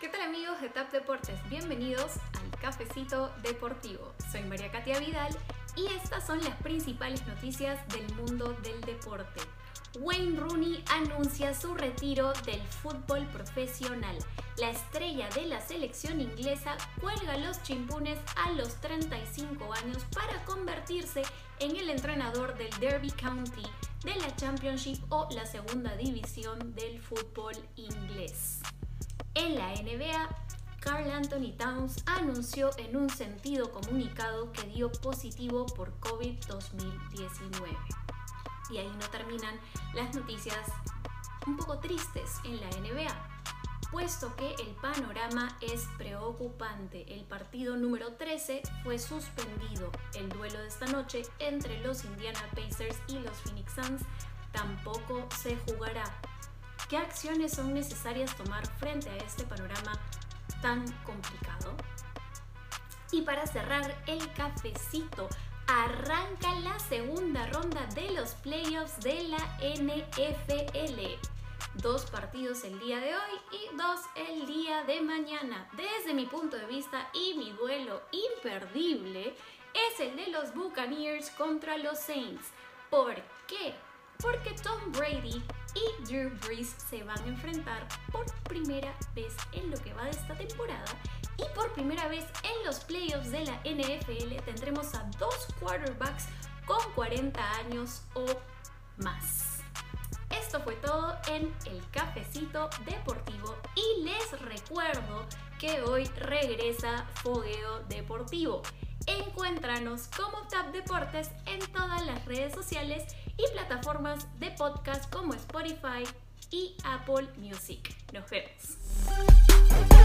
¿Qué tal amigos de TAP Deportes? Bienvenidos al Cafecito Deportivo. Soy María Katia Vidal y estas son las principales noticias del mundo del deporte. Wayne Rooney anuncia su retiro del fútbol profesional. La estrella de la selección inglesa cuelga los chimpunes a los 35 años para convertirse en el entrenador del Derby County de la Championship o la segunda división del fútbol inglés. En la NBA, Carl Anthony Towns anunció en un sentido comunicado que dio positivo por COVID-2019. Y ahí no terminan las noticias un poco tristes en la NBA, puesto que el panorama es preocupante. El partido número 13 fue suspendido. El duelo de esta noche entre los Indiana Pacers y los Phoenix Suns tampoco se jugará. ¿Qué acciones son necesarias tomar frente a este panorama tan complicado? Y para cerrar el cafecito, arranca la segunda ronda de los playoffs de la NFL. Dos partidos el día de hoy y dos el día de mañana. Desde mi punto de vista y mi duelo imperdible es el de los Buccaneers contra los Saints. ¿Por qué? Porque Tom Brady y Drew Brees se van a enfrentar por primera vez en lo que va de esta temporada y por primera vez en los playoffs de la NFL tendremos a dos quarterbacks con 40 años o más. Esto fue todo en el cafecito deportivo y les recuerdo que hoy regresa Fogueo Deportivo. Encuéntranos como Tap Deportes en todas las redes sociales y plataformas de podcast como Spotify y Apple Music. Nos vemos.